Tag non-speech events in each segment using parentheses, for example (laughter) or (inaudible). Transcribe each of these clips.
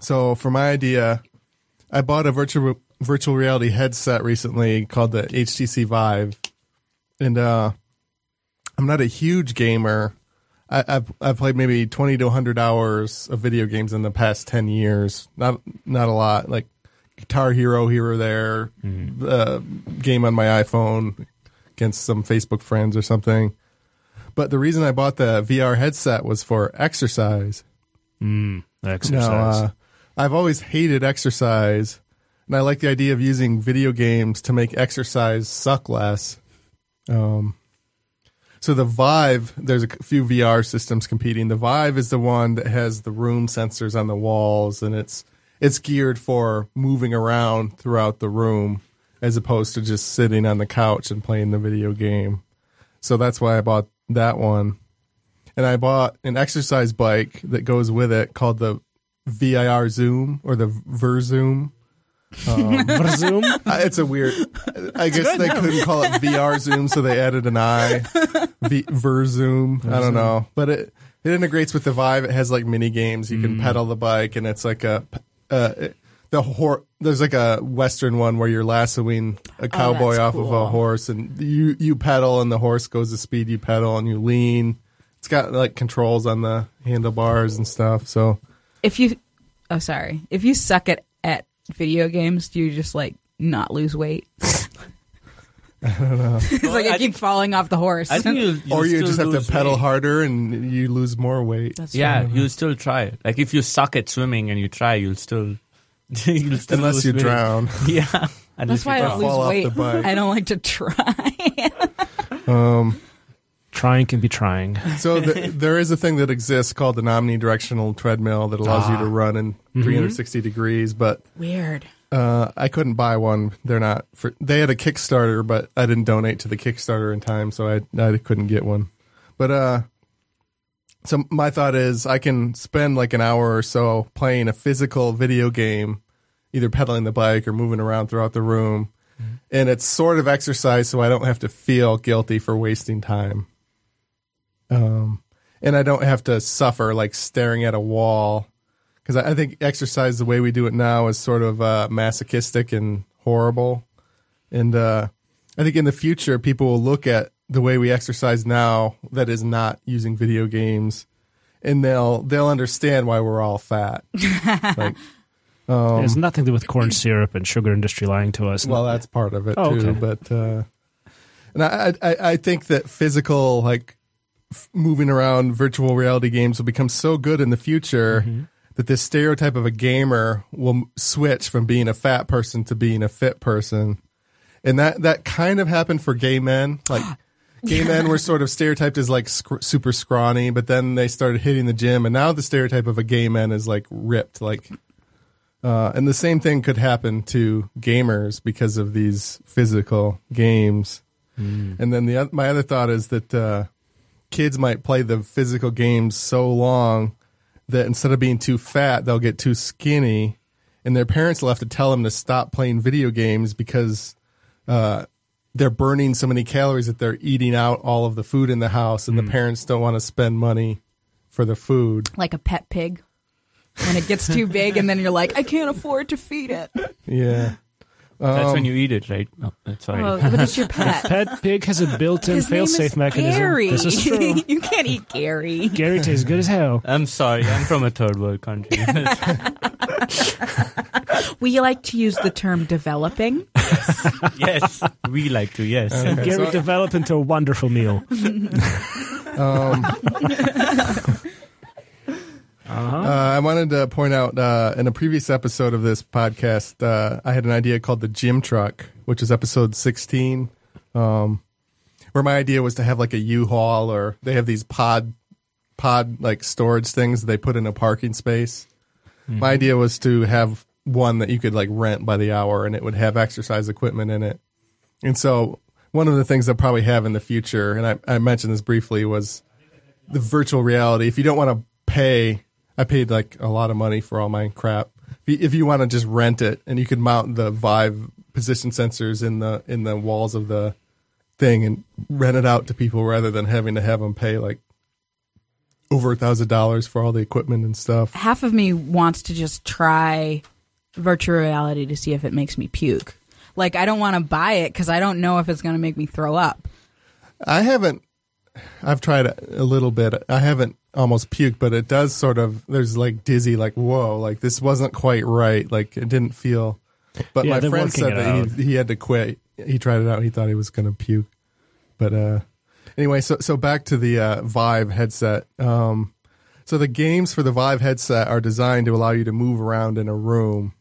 So for my idea, I bought a virtual virtual reality headset recently called the HTC Vive, and uh, I'm not a huge gamer. I, I've I've played maybe 20 to 100 hours of video games in the past 10 years. Not not a lot. Like Guitar Hero here or there, uh, game on my iPhone against some Facebook friends or something. But the reason I bought the VR headset was for exercise. Exercise. Now, uh, I've always hated exercise, and I like the idea of using video games to make exercise suck less. Um, so the Vive, there's a few VR systems competing. The Vive is the one that has the room sensors on the walls, and it's it's geared for moving around throughout the room, as opposed to just sitting on the couch and playing the video game. So that's why I bought that one. And I bought an exercise bike that goes with it called the VIR Zoom or the Verzoom. (laughs) Zoom. Uh, It's a weird. I guess they couldn't call it VR Zoom, so they added an I. V, Verzoom. I don't know, but it it integrates with the Vive. It has like mini games. You can pedal the bike, and it's like a uh, the hor- There's like a Western one where you're lassoing a cowboy that's off of a horse, and you you pedal, and the horse goes the speed you pedal, and you lean. It's got like controls on the handlebars and stuff. So If you, oh sorry, if you suck at at video games, do you just like not lose weight? I don't know. it's like I, I keep falling off the horse. I think you, you (laughs) or you just have to pedal weight. harder and you lose more weight. That's Yeah, you'll still try it. Like if you suck at swimming and you try, you'll still, (laughs) you'll still Unless lose you weight. drown. (laughs) Yeah, That's why I don't lose weight. I don't like to try. Um, trying can be trying. (laughs) so the, there is a thing that exists called an omnidirectional treadmill that allows you to run in 360 degrees, but Weird. uh, I couldn't buy one. They're not for. They had a Kickstarter, but I didn't donate to the Kickstarter in time, so I I couldn't get one. But uh, so my thought is I can spend like an hour or so playing a physical video game, either pedaling the bike or moving around throughout the room, and it's sort of exercise, so I don't have to feel guilty for wasting time. Um, and I don't have to suffer like staring at a wall because I, I think exercise the way we do it now is sort of uh, masochistic and horrible. And uh, I think in the future, people will look at the way we exercise now that is not using video games, and they'll they'll understand why we're all fat. (laughs) like, it has nothing to do with corn syrup and sugar industry lying to us. well, that's part of it Oh, too. okay. But uh, and I, I I think that physical like f- moving around virtual reality games will become so good in the future Mm-hmm. that this stereotype of a gamer will switch from being a fat person to being a fit person, and that that kind of happened for gay men. Like (gasps) gay men were sort of stereotyped as like sc- super scrawny, but then they started hitting the gym, and now the stereotype of a gay man is like ripped, like. Uh, and the same thing could happen to gamers because of these physical games. And then the my other thought is that uh, kids might play the physical games so long that instead of being too fat, they'll get too skinny, and their parents will have to tell them to stop playing video games because uh, they're burning so many calories that they're eating out all of the food in the house, and the parents don't want to spend money for the food. Like a pet pig. When it gets too big, and then you're like, I can't afford to feed it. Yeah. That's Um, when you eat it, right? No, that's sorry. Oh, but it's your (laughs) pet. Pet pig has a built-in His fail-safe is mechanism. Gary. This is (laughs) true. you can't eat Gary. Gary tastes good as hell. I'm sorry. I'm from a third world country. (laughs) We like to use the term developing. yes, we like to. Yes. Okay, Gary so- developed into a wonderful meal. Um, Uh-huh. Uh, I wanted to point out uh, in a previous episode of this podcast, uh, I had an idea called the gym truck, which is episode 16, um, where my idea was to have like a U-Haul or they have these pod, pod like storage things that they put in a parking space. My idea was to have one that you could like rent by the hour and it would have exercise equipment in it. And so one of the things I'll probably have in the future, and I, I mentioned this briefly, was the virtual reality. If you don't want to pay, I paid like a lot of money for all my crap. If you, want to just rent it, and you could mount the Vive position sensors in the in the walls of the thing and rent it out to people rather than having to have them pay like over a thousand dollars for all the equipment and stuff. Half of me wants to just try virtual reality to see if it makes me puke. Like I don't want to buy it because I don't know if it's going to make me throw up. I haven't. I've tried a, a little bit. I haven't almost puke, but it does sort of. There's like dizzy, like whoa, like this wasn't quite right. Like it didn't feel. But Yeah, my friend said that he, he had to quit. He tried it out. He thought he was going to puke. But uh, anyway, so so back to the uh, Vive headset. Um, so the games for the Vive headset are designed to allow you to move around in a room,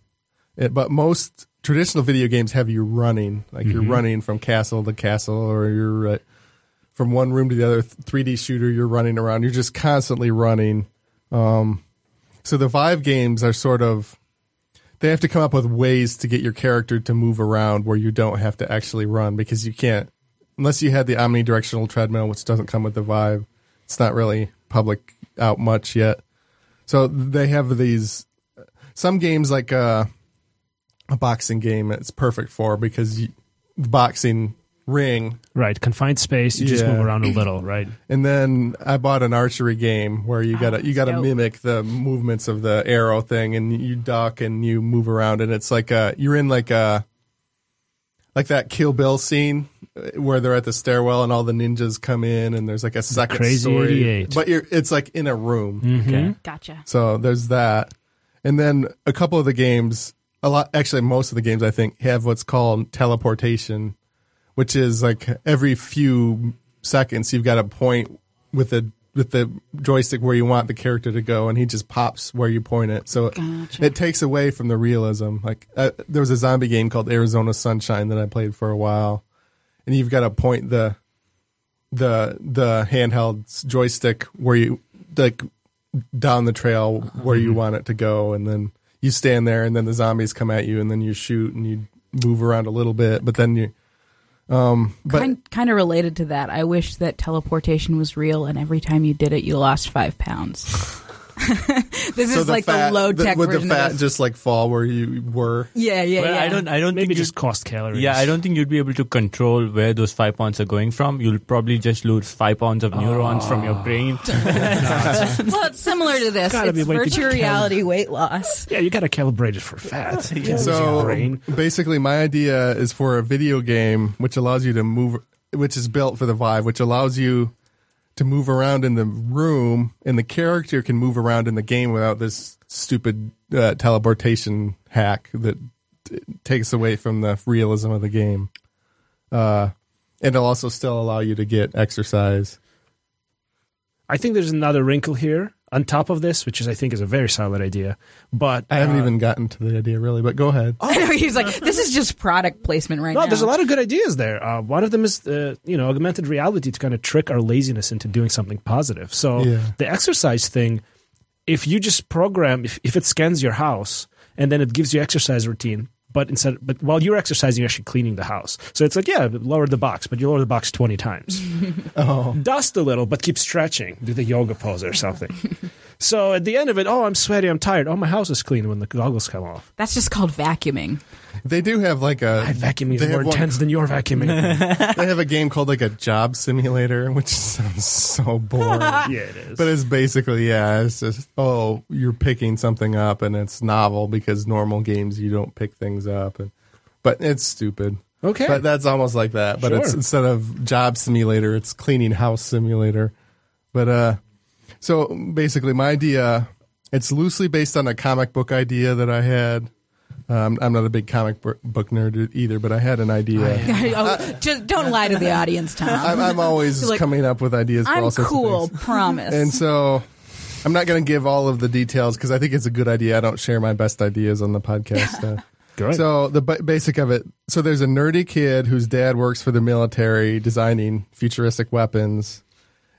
It- but most traditional video games have you running, like you're running from castle to castle, or you're uh, from one room to the other. 3D shooter, you're running around. You're just constantly running. Um, so the Vive games are sort of they have to come up with ways to get your character to move around where you don't have to actually run because you can't unless you had the omnidirectional treadmill, which doesn't come with the Vive. It's not really public out much yet. So they have these some games like uh, a boxing game. It's perfect for because you, boxing ring Right, confined space. You just Yeah. move around a little, (clears throat) right? and then I bought an archery game where you gotta you gotta dope. mimic the movements of the arrow thing, and you duck and you move around, and it's like a you're in like a like that Kill Bill scene uh, where they're at the stairwell and all the ninjas come in, and there's like a second Crazy story, 88. but you're it's like in a room. Okay. Gotcha. So there's that. And then a couple of the games, a lot, actually, most of the games I think have what's called teleportation, which is like every few seconds you've got a point with the with the joystick where you want the character to go, and he just pops where you point it. So Gotcha. it takes away from the realism. Like uh, there was a zombie game called Arizona Sunshine that I played for a while, and you've got to point the the the handheld joystick where you like down the trail where you want it to go and then you stand there and then the zombies come at you and then you shoot and you move around a little bit but then you um but kind kind of related to that. I wish that teleportation was real, and every time you did it, you lost five pounds. (laughs) (laughs) (laughs) this so is like the low tech would the version fat of this. just like fall where you were Yeah, yeah, Well, yeah. I don't. I don't Maybe think just cost calories. Yeah, I don't think you'd be able to control where those five pounds are going from. You'll probably just lose five pounds of neurons from your brain. (laughs) (laughs) well, it's similar to this. Gotta It's a way to virtual count. reality weight loss. Yeah, you got to calibrate it for fat. You can't lose your so basically my idea is for a video game which allows you to move which is built for the vive which allows you to move around in the room and the character can move around in the game without this stupid uh, teleportation hack that t- takes away from the realism of the game. Uh and it'll also still allow you to get exercise. I think there's another wrinkle here on top of this, which is I think is a very solid idea. But i haven't uh, even gotten to the idea really but go ahead (laughs) I know he's like, this is just product placement right No, now. there's a lot of good ideas there. Uh, one of them is, uh, you know, augmented reality to kind of trick our laziness into doing something positive. So Yeah. the exercise thing, if you just program, if, if it scans your house and then it gives you exercise routine, but instead, but while you're exercising, you're actually cleaning the house. So it's like, yeah, lower the box, but you lower the box 20 times. (laughs) oh Dust a little, but keep stretching. Do the yoga pose or something. (laughs) so at the end of it, oh, I'm sweaty, I'm tired. Oh, my house is clean when the goggles come off. That's just called vacuuming. they do have like a My vacuuming is more have one- intense than your vacuuming. (laughs) they have a game called like a job simulator, which (laughs) sounds so boring. (laughs) yeah, it is. but it's basically yeah, it's just oh, you're picking something up and it's novel because normal games you don't pick things up, and but it's stupid. okay. But that's almost like that. But it's instead of job simulator, it's cleaning house simulator. But uh, so basically, my idea it's loosely based on a comic book idea that I had. Um, I'm not a big comic book book nerd either, but I had an idea. (laughs) oh, just don't lie to the audience, Tom. I'm, I'm always Like, coming up with ideas for all I'm sorts cool, of things. (laughs) promise. And so I'm not going to give all of the details because I think it's a good idea. I don't share my best ideas on the podcast. (laughs) Uh, so the b- basic of it. So there's a nerdy kid whose dad works for the military designing futuristic weapons.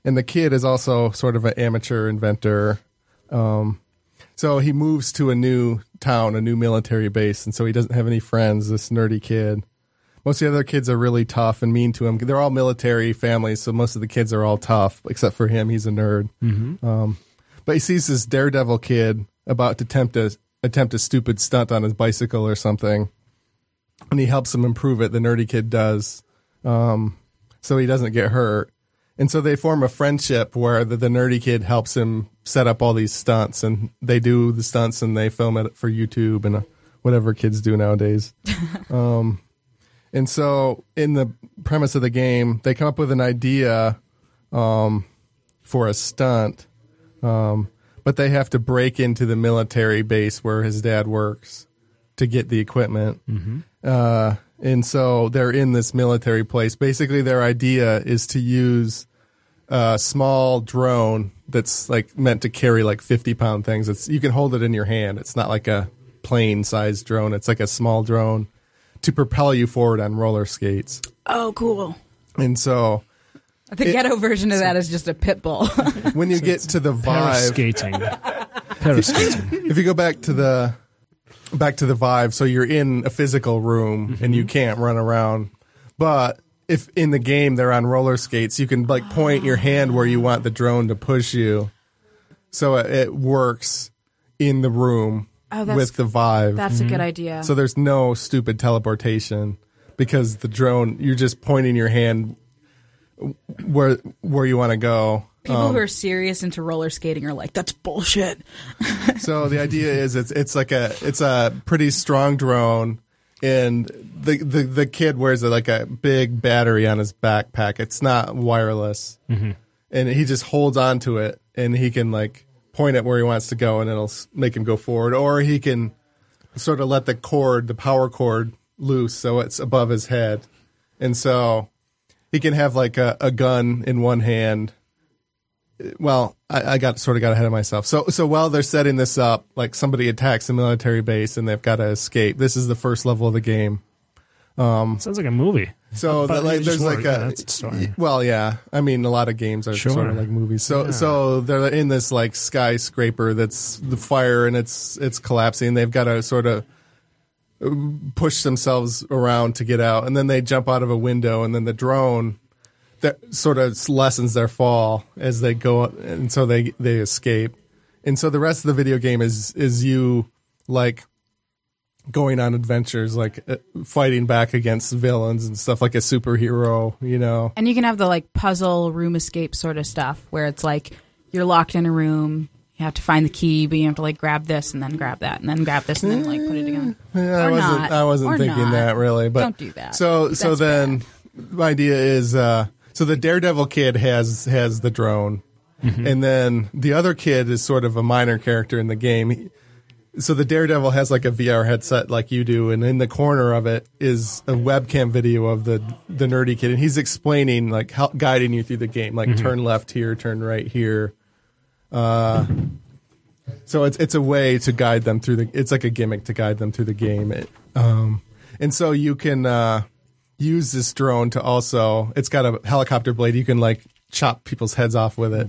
And the kid is also sort of an amateur inventor. Um, so he moves to a new town, a new military base. And so he doesn't have any friends, this nerdy kid. Most of the other kids are really tough and mean to him. They're all military families, so most of the kids are all tough, except for him. He's a nerd. Um, but he sees this daredevil kid about to attempt a attempt a stupid stunt on his bicycle or something, and he helps him improve it. The nerdy kid does, um, so he doesn't get hurt. And so they form a friendship where the, the nerdy kid helps him set up all these stunts, and they do the stunts and they film it for YouTube and uh, whatever kids do nowadays. (laughs) um, and so, in the premise of the game, they come up with an idea um, for a stunt, um, but they have to break into the military base where his dad works to get the equipment. Uh, and so they're in this military place. Basically, their idea is to use a small drone that's like meant to carry like 50 pound things. It's you can hold it in your hand. It's not like a plane sized drone. It's like a small drone to propel you forward on roller skates. Oh, cool. And so The It- ghetto version of that is just a pit bull. (laughs) when you get to the Vive, skating, Paraskating. (laughs) if you go back to the back to the Vive, so you're in a physical room and you mm-hmm. can't run around. But if in the game they're on roller skates, you can like point your hand where you want the drone to push you, so it, it works in the room Oh, with the Vive. That's a good mm-hmm. idea. So there's no stupid teleportation because the drone you're just pointing your hand where where you want to go. People who um, are serious into roller skating are like, that's bullshit. (laughs) So the idea is it's it's like a it's a pretty strong drone, and the the, the kid wears a, like a big battery on his backpack. It's not wireless, mm-hmm. and he just holds on to it, and he can like point it where he wants to go, and it'll make him go forward, or he can sort of let the cord, the power cord, loose so it's above his head, and so he can have like a, a gun in one hand well, I, I got sort of got ahead of myself. So, so while they're setting this up, like somebody attacks a military base and they've got to escape. This is the first level of the game. Um, Sounds like a movie. So, like, there's like a Yeah, story. well, yeah. I mean, a lot of games are Sure. sort of like movies. So, Yeah. so they're in this like skyscraper that's the fire and it's it's collapsing. They've got to sort of uh, push themselves around to get out, and then they jump out of a window, and then the drone that sort of lessens their fall as they go, and so they they escape. And so the rest of the video game is is you like going on adventures, like uh, fighting back against villains and stuff, like a superhero, you know. And you can have the like puzzle room escape sort of stuff where it's like you're locked in a room, you have to find the key, but you have to like grab this and then grab that and then grab this and then like put it again. (laughs) Yeah, I wasn't. not. I wasn't Or thinking not. that really, but Don't do that. So, so That's then, my idea is, uh, so the Daredevil kid has has the drone, Mm-hmm. and then the other kid is sort of a minor character in the game. He- So the Daredevil has like a VR headset like you do, and in the corner of it is a webcam video of the the nerdy kid, and he's explaining like how, guiding you through the game, like Mm-hmm. turn left here, turn right here. Uh, so it's it's a way to guide them through the. It's like a gimmick to guide them through the game. It, um, and so you can uh, use this drone to also. It's got a helicopter blade. You can like chop people's heads off with it.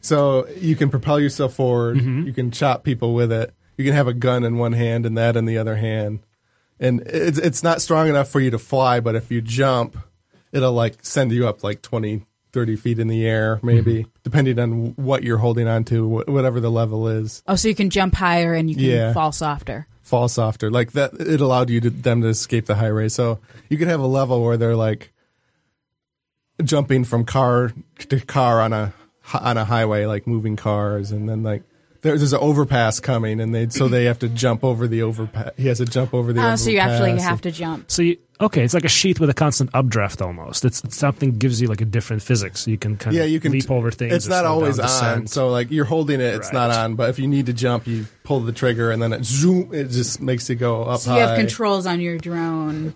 So you can propel yourself forward. Mm-hmm. You can chop people with it. You can have a gun in one hand and that in the other hand. And it's it's not strong enough for you to fly, but if you jump, it'll like send you up like 20, 30 feet in the air, maybe, mm-hmm. depending on what you're holding on to, whatever the level is. Oh, so you can jump higher and you can Yeah. fall softer. Fall softer. Like that, it allowed you to them to escape the highway. So you could have a level where they're like jumping from car to car on a on a highway, like moving cars, and then like there, there's an overpass coming, and they so they have to jump over the overpass. He has to jump over the. Oh, overpass. so you actually have to jump. So you, okay, it's like a sheath with a constant updraft almost. It's, it's something gives you like a different physics. You can kind Yeah, of you can leap over things. It's not always on. descent. So like you're holding it, it's not on. But if you need to jump, you pull the trigger, and then it zoom. It just makes you go up So high. you have controls on your drone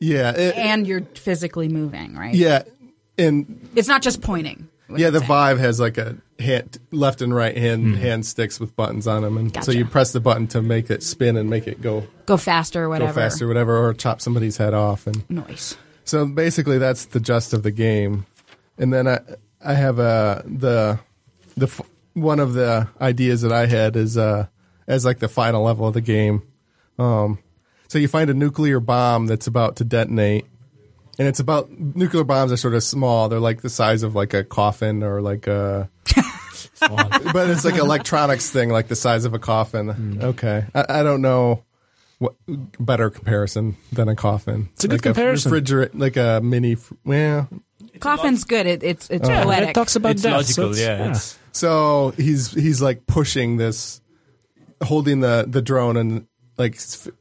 Yeah, it- and you're physically moving, right? yeah, and It's not just pointing. What Yeah, the saying. Vive has like a hand, left and right hand hand sticks with buttons on them, and so you press the button to make it spin and make it go Go faster or go whatever. faster, whatever, or chop somebody's head off. And Noise. so basically, that's the gist of the game. And then I I have a the the one of the ideas that I had is uh as like the final level of the game. Um, so you find a nuclear bomb that's about to detonate, and it's about nuclear bombs are sort of small. They're like the size of like a coffin or like a. (laughs) but it's like electronics thing, like the size of a coffin. Hmm. Okay, I, I don't know what better comparison than a coffin. It's a good like comparison. A refrigerate, like a mini. fr- Well, Coffin's good. It, it's it's Yeah, poetic. it talks about It's death. logical, so it's- yeah. It's, so he's he's like pushing this, holding the the drone and like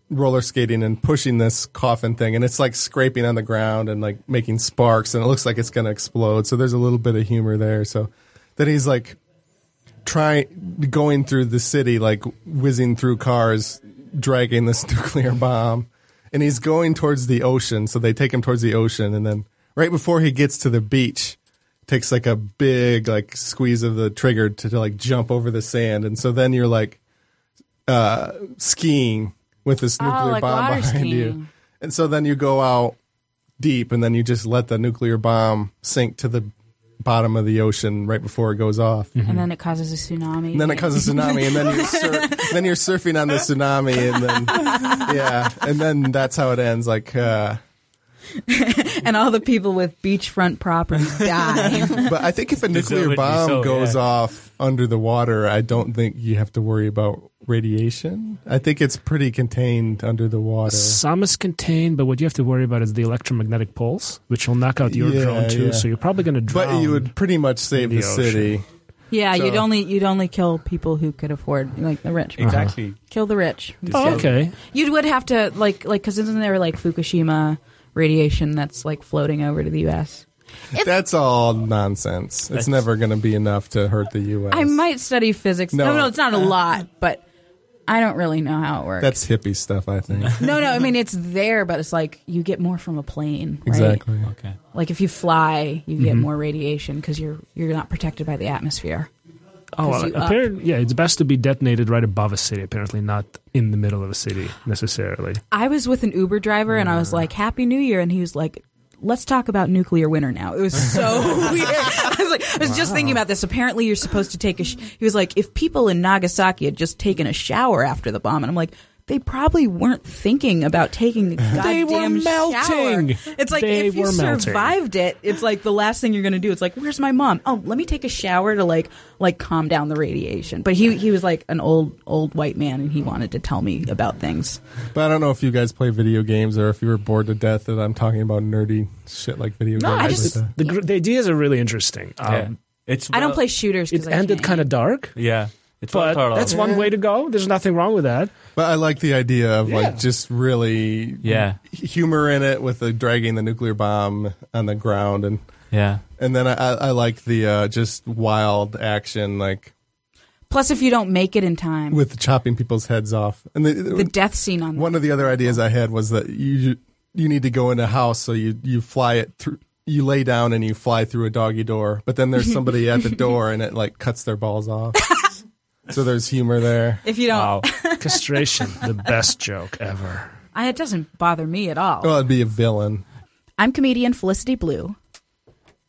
roller skating and pushing this coffin thing, and it's like scraping on the ground and like making sparks, and it looks like it's gonna explode. So there's a little bit of humor there. So then he's like trying going through the city, like whizzing through cars, dragging this (laughs) nuclear bomb, and he's going towards the ocean. So they take him towards the ocean, and then right before he gets to the beach, takes like a big like squeeze of the trigger to, to like jump over the sand, and so then you're like uh, skiing with this nuclear Oh, like bomb behind you, and so then you go out deep, and then you just let the nuclear bomb sink to the bottom of the ocean right before it goes off. and then it causes a tsunami. And then it causes a tsunami, and then you're (laughs) sur- then you're surfing on the tsunami, and then yeah, and then that's how it ends. Like, uh, (laughs) and all the people with beachfront properties (laughs) die. but I think if a nuclear bomb so, goes yeah. off under the water, I don't think you have to worry about radiation. I think it's pretty contained under the water. Some is contained, but what you have to worry about is the electromagnetic pulse, which will knock out your Yeah, drone too. yeah. So you're probably going to drown. But you would pretty much save the, the city. yeah, So- you'd only you'd only kill people who could afford, like the rich. exactly. Kill the rich. Oh, okay. You would have to like like because isn't there like Fukushima radiation that's like floating over to the U.S. That's all nonsense. It's never going to be enough to hurt the U.S. I might study physics. No. No, no, it's not a lot, but I don't really know how it works. That's hippie stuff, I think. (laughs) no, no. I mean, it's there, but it's like you get more from a plane, right? exactly. Okay. Like if you fly, you Mm-hmm. get more radiation because you're you're not protected by the atmosphere. Oh, up. apparently, yeah, it's best to be detonated right above a city. Apparently, not in the middle of a city necessarily. I was with an Uber driver and I was like, "Happy New Year," and he was like. Let's talk about nuclear winter now. It was so (laughs) weird. I was like, I was just thinking about this. Apparently, you're supposed to take a. Sh-. He was like, if people in Nagasaki had just taken a shower after the bomb, and I'm like, they probably weren't thinking about taking a (laughs) goddamn They were melting. shower. It's like They if you were melting. survived it, it's like the last thing you're going to do. It's like, where's my mom? Oh, let me take a shower to like like calm down the radiation. But he he was like an old old white man, and he wanted to tell me about things. But I don't know if you guys play video games or if you were bored to death that I'm talking about nerdy shit like video No, games. I just- that. The, gr- the ideas are really interesting. Yeah. Um, It's I don't play shooters. It I ended kind of dark, Yeah. It's but that's one way to go. There's nothing wrong with that. But I like the idea of Yeah. like just really Yeah. humor in it with the dragging the nuclear bomb on the ground and Yeah. and then I, I I like the uh, just wild action like Plus, if you don't make it in time, with chopping people's heads off. And the, the death scene on one of the other ideas I had was that you you need to go in a house so you you fly it through. You lay down and you fly through a doggy door, but then there's somebody at the (laughs) door and it like cuts their balls off. So there's humor there. if you don't, Wow. (laughs) Castration, the best joke ever. I, it doesn't bother me at all. Well, it'd be a villain. I'm comedian Felicity Blue.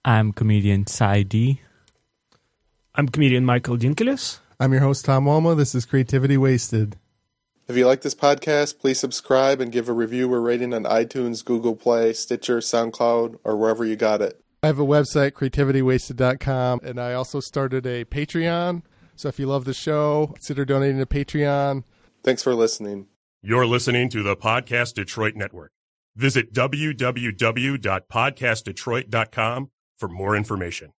I'm comedian Sai D. I'm comedian Michael Dinkelis. I'm your host, Tom Walma. This is Creativity Wasted. If you like this podcast, please subscribe and give a review or rating on iTunes, Google Play, Stitcher, SoundCloud, or wherever you got it. I have a website, creativitywasted.com, and I also started a Patreon. So if you love the show, consider donating to Patreon. Thanks for listening. You're listening to the Podcast Detroit Network. Visit www.podcastdetroit.com for more information.